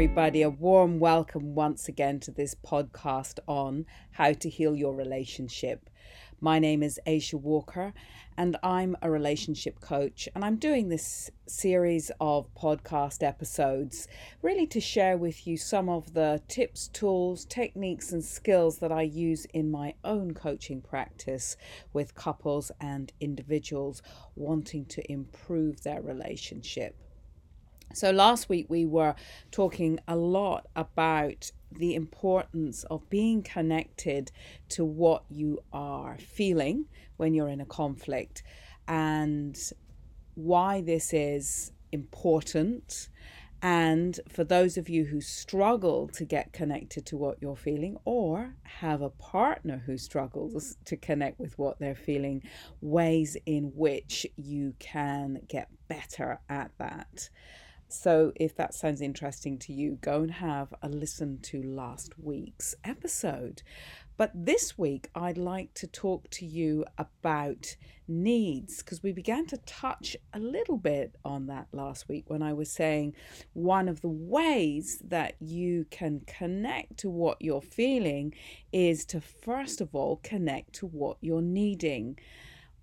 everybody. A warm welcome once again to this podcast on how to heal your relationship. My name is Ayesha Walker, and I'm a relationship coach. And I'm doing this series of podcast episodes really to share with you some of the tips, tools, techniques, and skills that I use in my own coaching practice with couples and individuals wanting to improve their relationship. So, last week we were talking a lot about the importance of being connected to what you are feeling when you're in a conflict and why this is important. And for those of you who struggle to get connected to what you're feeling or have a partner who struggles to connect with what they're feeling, ways in which you can get better at that. So, if that sounds interesting to you, go and have a listen to last week's episode. But this week, I'd like to talk to you about needs because we began to touch a little bit on that last week when I was saying one of the ways that you can connect to what you're feeling is to first of all connect to what you're needing.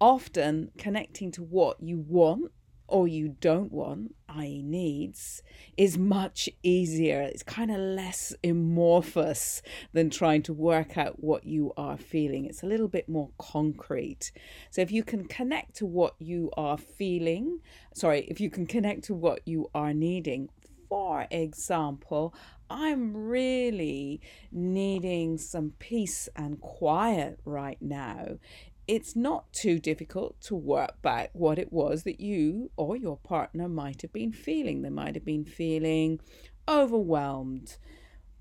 Often, connecting to what you want or you don't want, i.e., needs, is much easier. It's kind of less amorphous than trying to work out what you are feeling. It's a little bit more concrete. So, if you can connect to what you are feeling, sorry, if you can connect to what you are needing, for example, I'm really needing some peace and quiet right now it's not too difficult to work back what it was that you or your partner might have been feeling. They might have been feeling overwhelmed,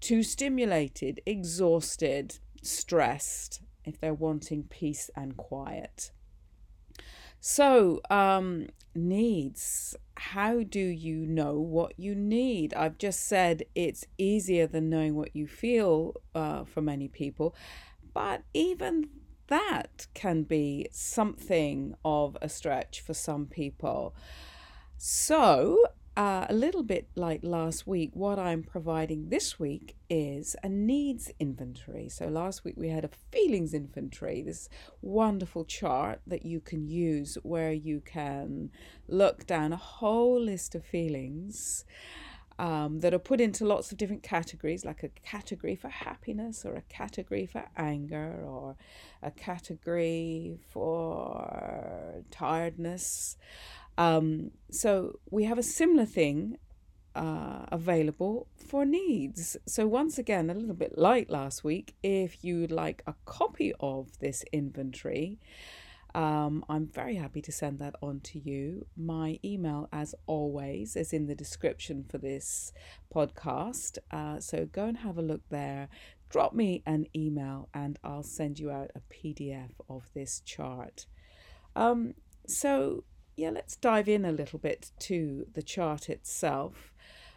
too stimulated, exhausted, stressed, if they're wanting peace and quiet. So, um, needs. How do you know what you need? I've just said it's easier than knowing what you feel uh, for many people, but even that can be something of a stretch for some people. So, uh, a little bit like last week, what I'm providing this week is a needs inventory. So, last week we had a feelings inventory, this wonderful chart that you can use where you can look down a whole list of feelings um, that are put into lots of different categories, like a category for happiness, or a category for anger, or a category for tiredness. Um, so we have a similar thing uh, available for needs. So, once again, a little bit like last week, if you'd like a copy of this inventory, um, I'm very happy to send that on to you. My email, as always, is in the description for this podcast. Uh, so go and have a look there. Drop me an email and I'll send you out a PDF of this chart. Um, so, yeah, let's dive in a little bit to the chart itself.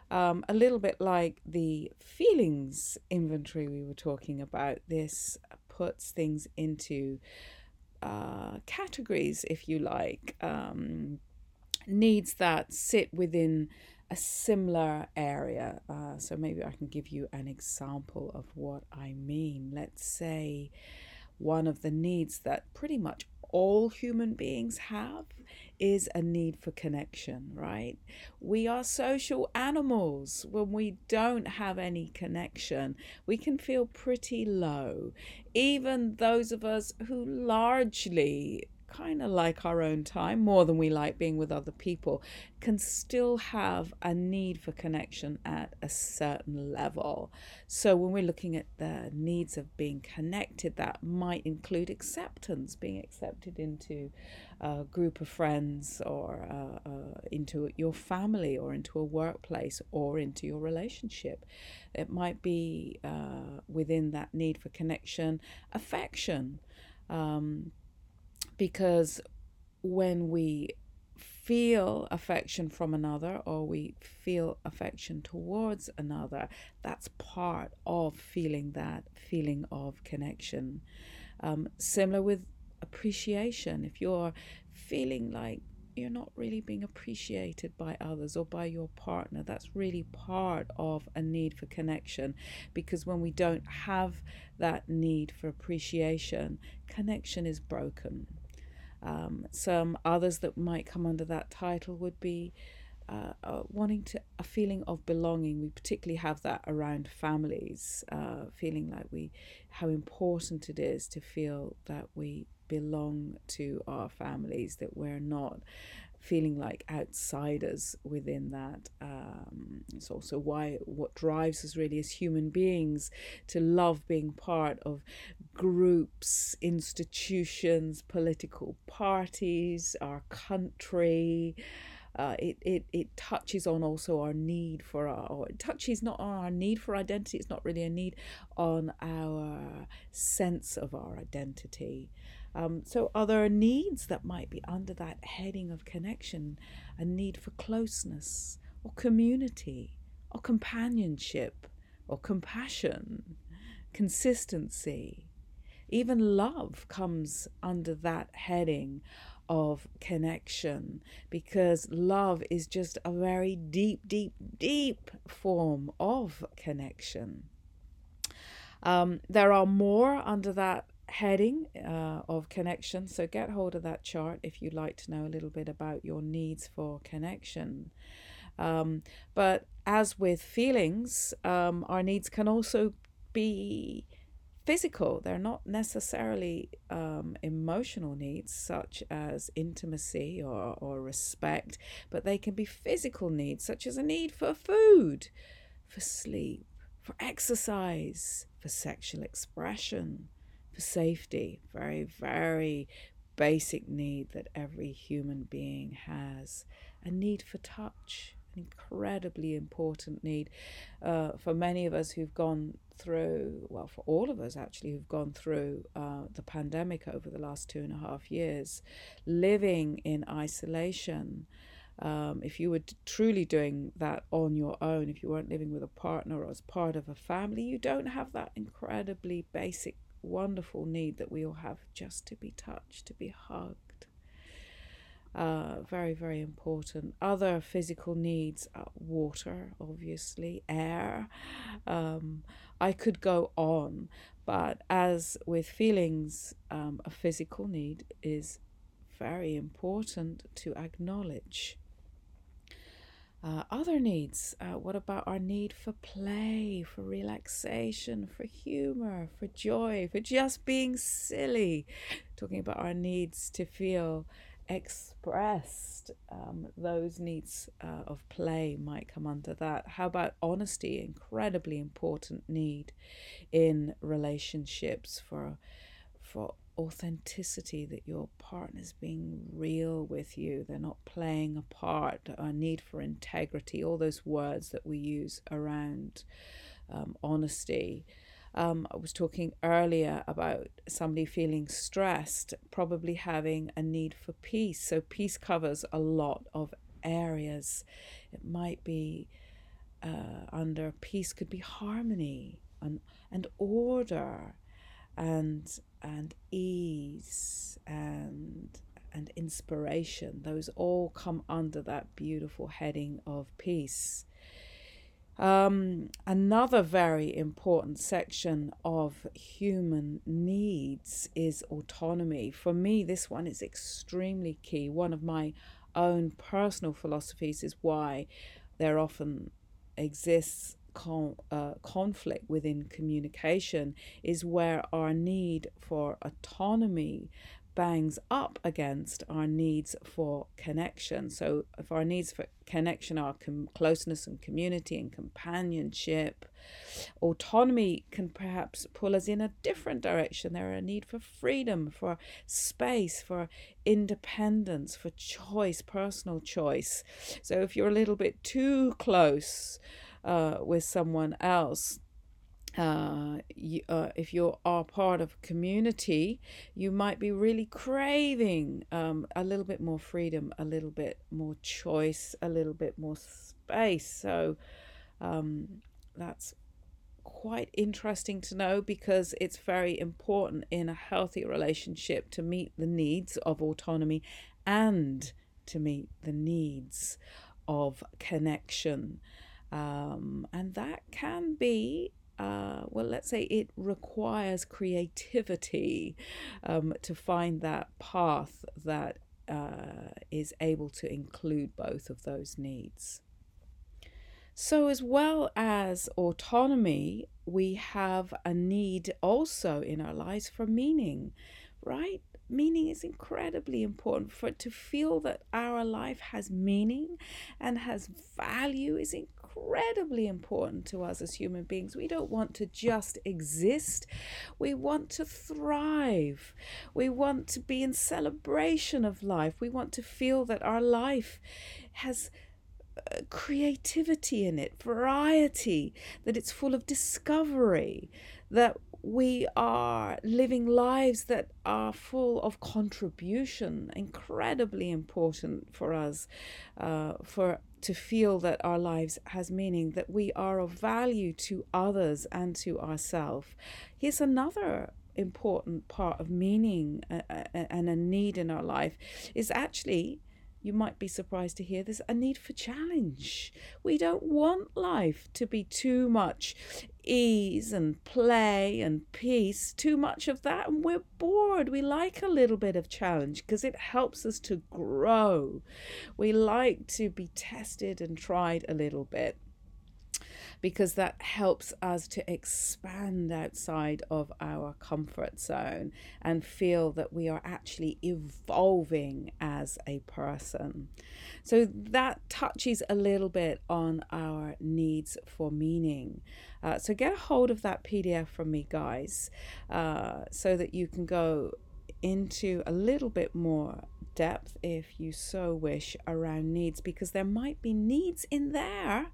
Um, a little bit like the feelings inventory we were talking about, this puts things into uh, categories, if you like, um, needs that sit within a similar area. Uh, so maybe I can give you an example of what I mean. Let's say one of the needs that pretty much all human beings have is a need for connection, right? We are social animals. When we don't have any connection, we can feel pretty low. Even those of us who largely kind of like our own time more than we like being with other people, can still have a need for connection at a certain level. So, when we're looking at the needs of being connected, that might include acceptance, being accepted into a group of friends or uh, uh, into your family or into a workplace or into your relationship. It might be uh, within that need for connection, affection. Um, because when we feel affection from another or we feel affection towards another, that's part of feeling that feeling of connection. Um, similar with appreciation, if you're feeling like you're not really being appreciated by others or by your partner. That's really part of a need for connection because when we don't have that need for appreciation, connection is broken. Um, some others that might come under that title would be uh, uh, wanting to a feeling of belonging. We particularly have that around families, uh, feeling like we how important it is to feel that we belong to our families, that we're not feeling like outsiders within that. Um, it's also why what drives us really as human beings to love being part of groups, institutions, political parties, our country. Uh, it, it, it touches on also our need for our, or it touches not on our need for identity, it's not really a need, on our sense of our identity. Um, so, are there needs that might be under that heading of connection? A need for closeness, or community, or companionship, or compassion, consistency. Even love comes under that heading of connection because love is just a very deep, deep, deep form of connection. Um, there are more under that heading uh, of connection. So get hold of that chart if you'd like to know a little bit about your needs for connection. Um, but as with feelings, um, our needs can also be physical. They're not necessarily um, emotional needs, such as intimacy or, or respect, but they can be physical needs, such as a need for food, for sleep, for exercise, for sexual expression, for safety. Very, very basic need that every human being has. A need for touch, an incredibly important need uh, for many of us who've gone through, well, for all of us actually who've gone through uh, the pandemic over the last two and a half years, living in isolation. Um, if you were truly doing that on your own, if you weren't living with a partner or as part of a family, you don't have that incredibly basic, wonderful need that we all have just to be touched, to be hugged. Uh, very, very important. Other physical needs are water, obviously, air. Um, I could go on, but as with feelings, um, a physical need is very important to acknowledge. Uh, other needs. Uh, what about our need for play, for relaxation, for humor, for joy, for just being silly? Talking about our needs to feel expressed. Um, those needs uh, of play might come under that. How about honesty? Incredibly important need in relationships for for authenticity that your partner's being real with you they're not playing a part a need for integrity all those words that we use around um, honesty um, I was talking earlier about somebody feeling stressed, probably having a need for peace. So, peace covers a lot of areas. It might be uh, under peace, could be harmony and, and order and, and ease and, and inspiration. Those all come under that beautiful heading of peace. Um, another very important section of human needs is autonomy. For me, this one is extremely key. One of my own personal philosophies is why there often exists con- uh, conflict within communication, is where our need for autonomy bangs up against our needs for connection. So, if our needs for connection are com- closeness and community and companionship, autonomy can perhaps pull us in a different direction. There are a need for freedom, for space, for independence, for choice, personal choice. So, if you're a little bit too close uh, with someone else, uh, you, uh, if you are part of a community, you might be really craving um, a little bit more freedom, a little bit more choice, a little bit more space. So um, that's quite interesting to know because it's very important in a healthy relationship to meet the needs of autonomy and to meet the needs of connection. Um, and that can be uh, well, let's say it requires creativity um, to find that path that uh, is able to include both of those needs. So, as well as autonomy, we have a need also in our lives for meaning, right? Meaning is incredibly important for to feel that our life has meaning and has value is incredibly important to us as human beings. We don't want to just exist, we want to thrive. We want to be in celebration of life. We want to feel that our life has uh, creativity in it, variety, that it's full of discovery, that we are living lives that are full of contribution, incredibly important for us, uh, for to feel that our lives has meaning, that we are of value to others and to ourselves. Here's another important part of meaning and a need in our life is actually you might be surprised to hear there's a need for challenge. We don't want life to be too much ease and play and peace, too much of that, and we're bored. We like a little bit of challenge because it helps us to grow. We like to be tested and tried a little bit because that helps us to expand outside of our comfort zone and feel that we are actually evolving as a person. So that touches a little bit on our needs for meaning. Uh, so get a hold of that PDF from me, guys, uh, so that you can go into a little bit more depth if you so wish around needs because there might be needs in there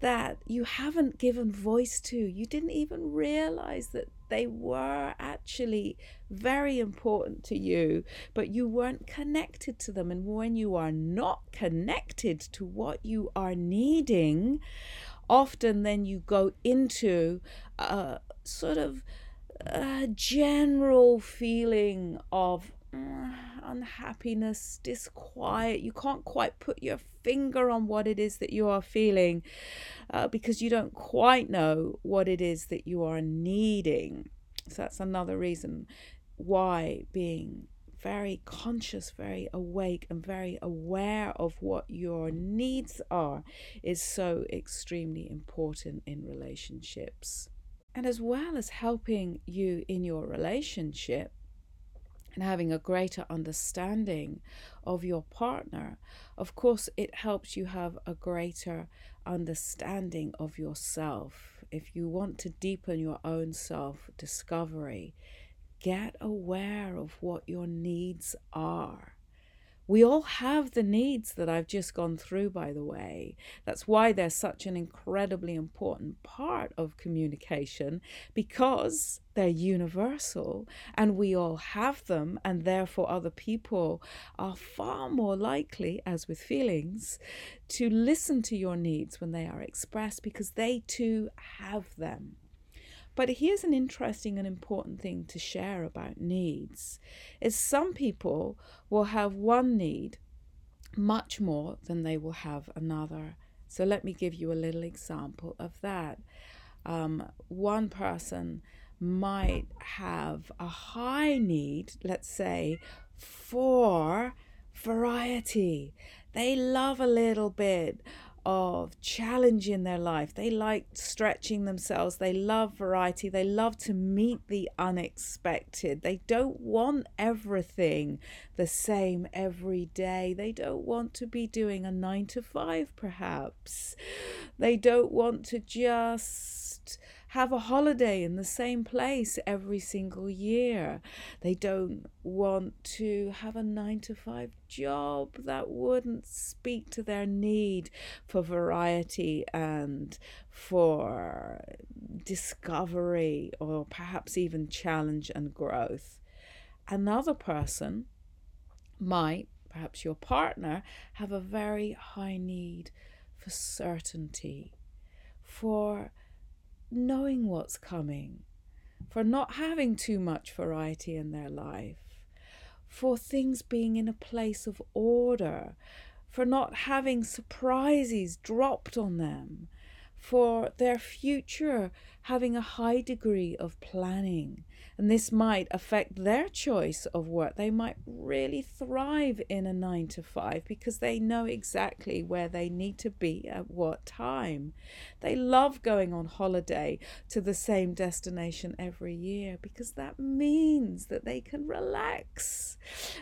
that you haven't given voice to. You didn't even realize that they were actually very important to you, but you weren't connected to them. And when you are not connected to what you are needing, often then you go into a sort of a general feeling of uh, unhappiness, disquiet. You can't quite put your finger on what it is that you are feeling uh, because you don't quite know what it is that you are needing. So that's another reason why being very conscious, very awake, and very aware of what your needs are is so extremely important in relationships. And as well as helping you in your relationship, and having a greater understanding of your partner, of course, it helps you have a greater understanding of yourself. If you want to deepen your own self discovery, get aware of what your needs are. We all have the needs that I've just gone through, by the way. That's why they're such an incredibly important part of communication because they're universal and we all have them, and therefore other people are far more likely, as with feelings, to listen to your needs when they are expressed because they too have them. But here's an interesting and important thing to share about needs is some people will have one need much more than they will have another. So let me give you a little example of that. Um, one person might have a high need, let's say, for variety. They love a little bit of challenge in their life. They like stretching themselves. They love variety. They love to meet the unexpected. They don't want everything the same every day. They don't want to be doing a nine to five, perhaps. They don't want to just have a holiday in the same place every single year. They don't want to have a nine to five job that wouldn't speak to their need for variety and for discovery or perhaps even challenge and growth. Another person might, perhaps your partner, have a very high need for certainty, for knowing what's coming, for not having too much variety in their life, for things being in a place of order, for not having surprises dropped on them, for their future having a high degree of planning. And this might affect their choice of work. They might really thrive in a nine to five because they know exactly where they need to be at what time. They love going on holiday to the same destination every year because that means that they can relax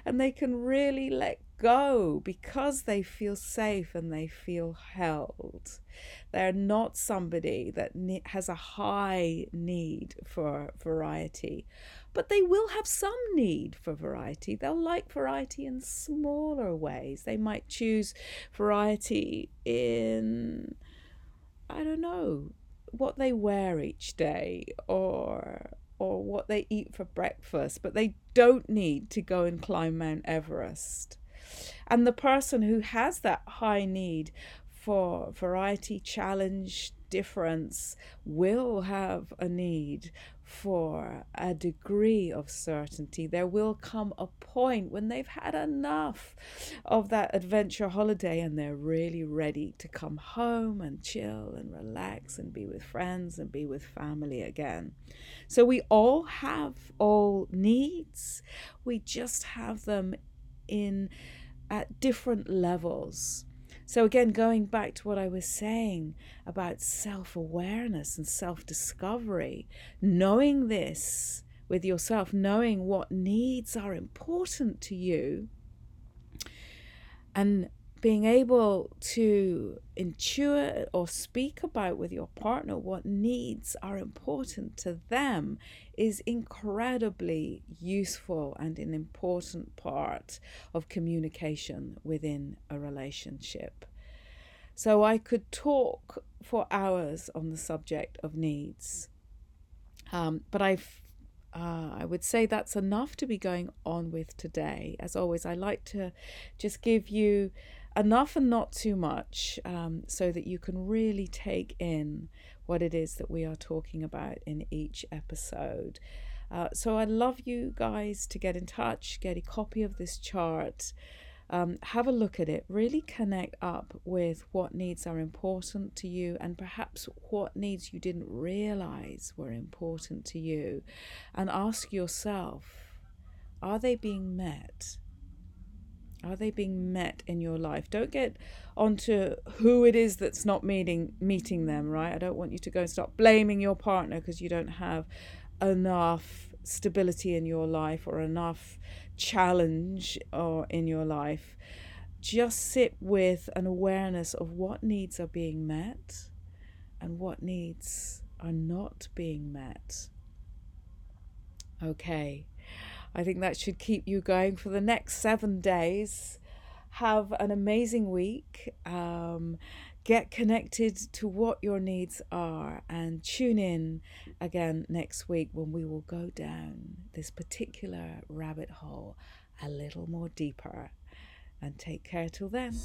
and they can really let go because they feel safe and they feel held. They're not somebody that has a high need for variety, but they will have some need for variety. They'll like variety in smaller ways. They might choose variety in, I don't know, what they wear each day or or what they eat for breakfast, but they don't need to go and climb Mount Everest. And the person who has that high need for variety, challenge, difference will have a need for a degree of certainty. There will come a point when they've had enough of that adventure holiday and they're really ready to come home and chill and relax and be with friends and be with family again. So we all have all needs, we just have them in at different levels. So, again, going back to what I was saying about self awareness and self discovery, knowing this with yourself, knowing what needs are important to you, and being able to intuit or speak about with your partner what needs are important to them is incredibly useful and an important part of communication within a relationship. So I could talk for hours on the subject of needs, um, but I've uh, I would say that's enough to be going on with today. As always, I like to just give you enough and not too much um, so that you can really take in what it is that we are talking about in each episode. Uh, so I'd love you guys to get in touch, get a copy of this chart, um, have a look at it, really connect up with what needs are important to you and perhaps what needs you didn't realize were important to you, and ask yourself are they being met? Are they being met in your life? Don't get onto who it is that's not meeting meeting them, right? I don't want you to go and start blaming your partner because you don't have enough stability in your life or enough challenge or in your life. Just sit with an awareness of what needs are being met and what needs are not being met. Okay. I think that should keep you going for the next seven days. Have an amazing week. Um, get connected to what your needs are and tune in again next week when we will go down this particular rabbit hole a little more deeper. And take care till then.